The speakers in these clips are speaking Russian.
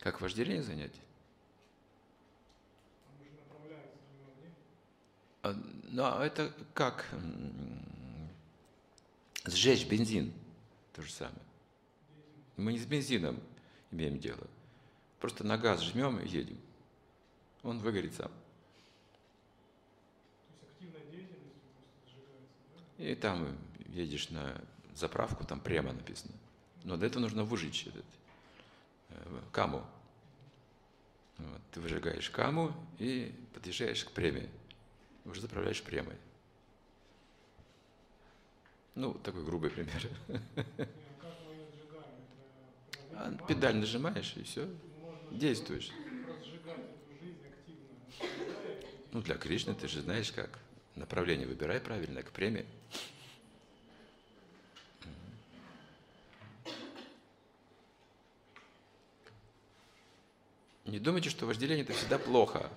Как вожделение занять? А, ну, а это как сжечь бензин, то же самое. Мы не с бензином имеем дело. Просто на газ жмем и едем. Он выгорит сам. И там едешь на заправку, там прямо написано. Но для этого нужно выжечь этот э, каму. Вот. Ты выжигаешь каму и подъезжаешь к преме. Уже заправляешь премой. Ну, такой грубый пример. А педаль нажимаешь и все, действуешь. Ну, для Кришны ты же знаешь как. Направление выбирай правильно, к премии. Не думайте, что вожделение это всегда плохо.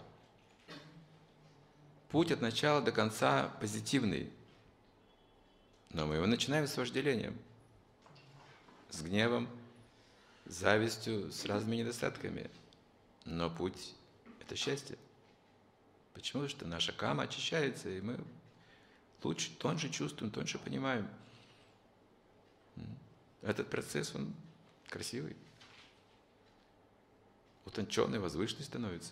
Путь от начала до конца позитивный. Но мы его начинаем с вожделением, с гневом, с завистью, с разными недостатками. Но путь – это счастье. Почему? Потому что наша кама очищается, и мы лучше, тоньше чувствуем, тоньше понимаем. Этот процесс, он красивый, утонченный, возвышенный становится.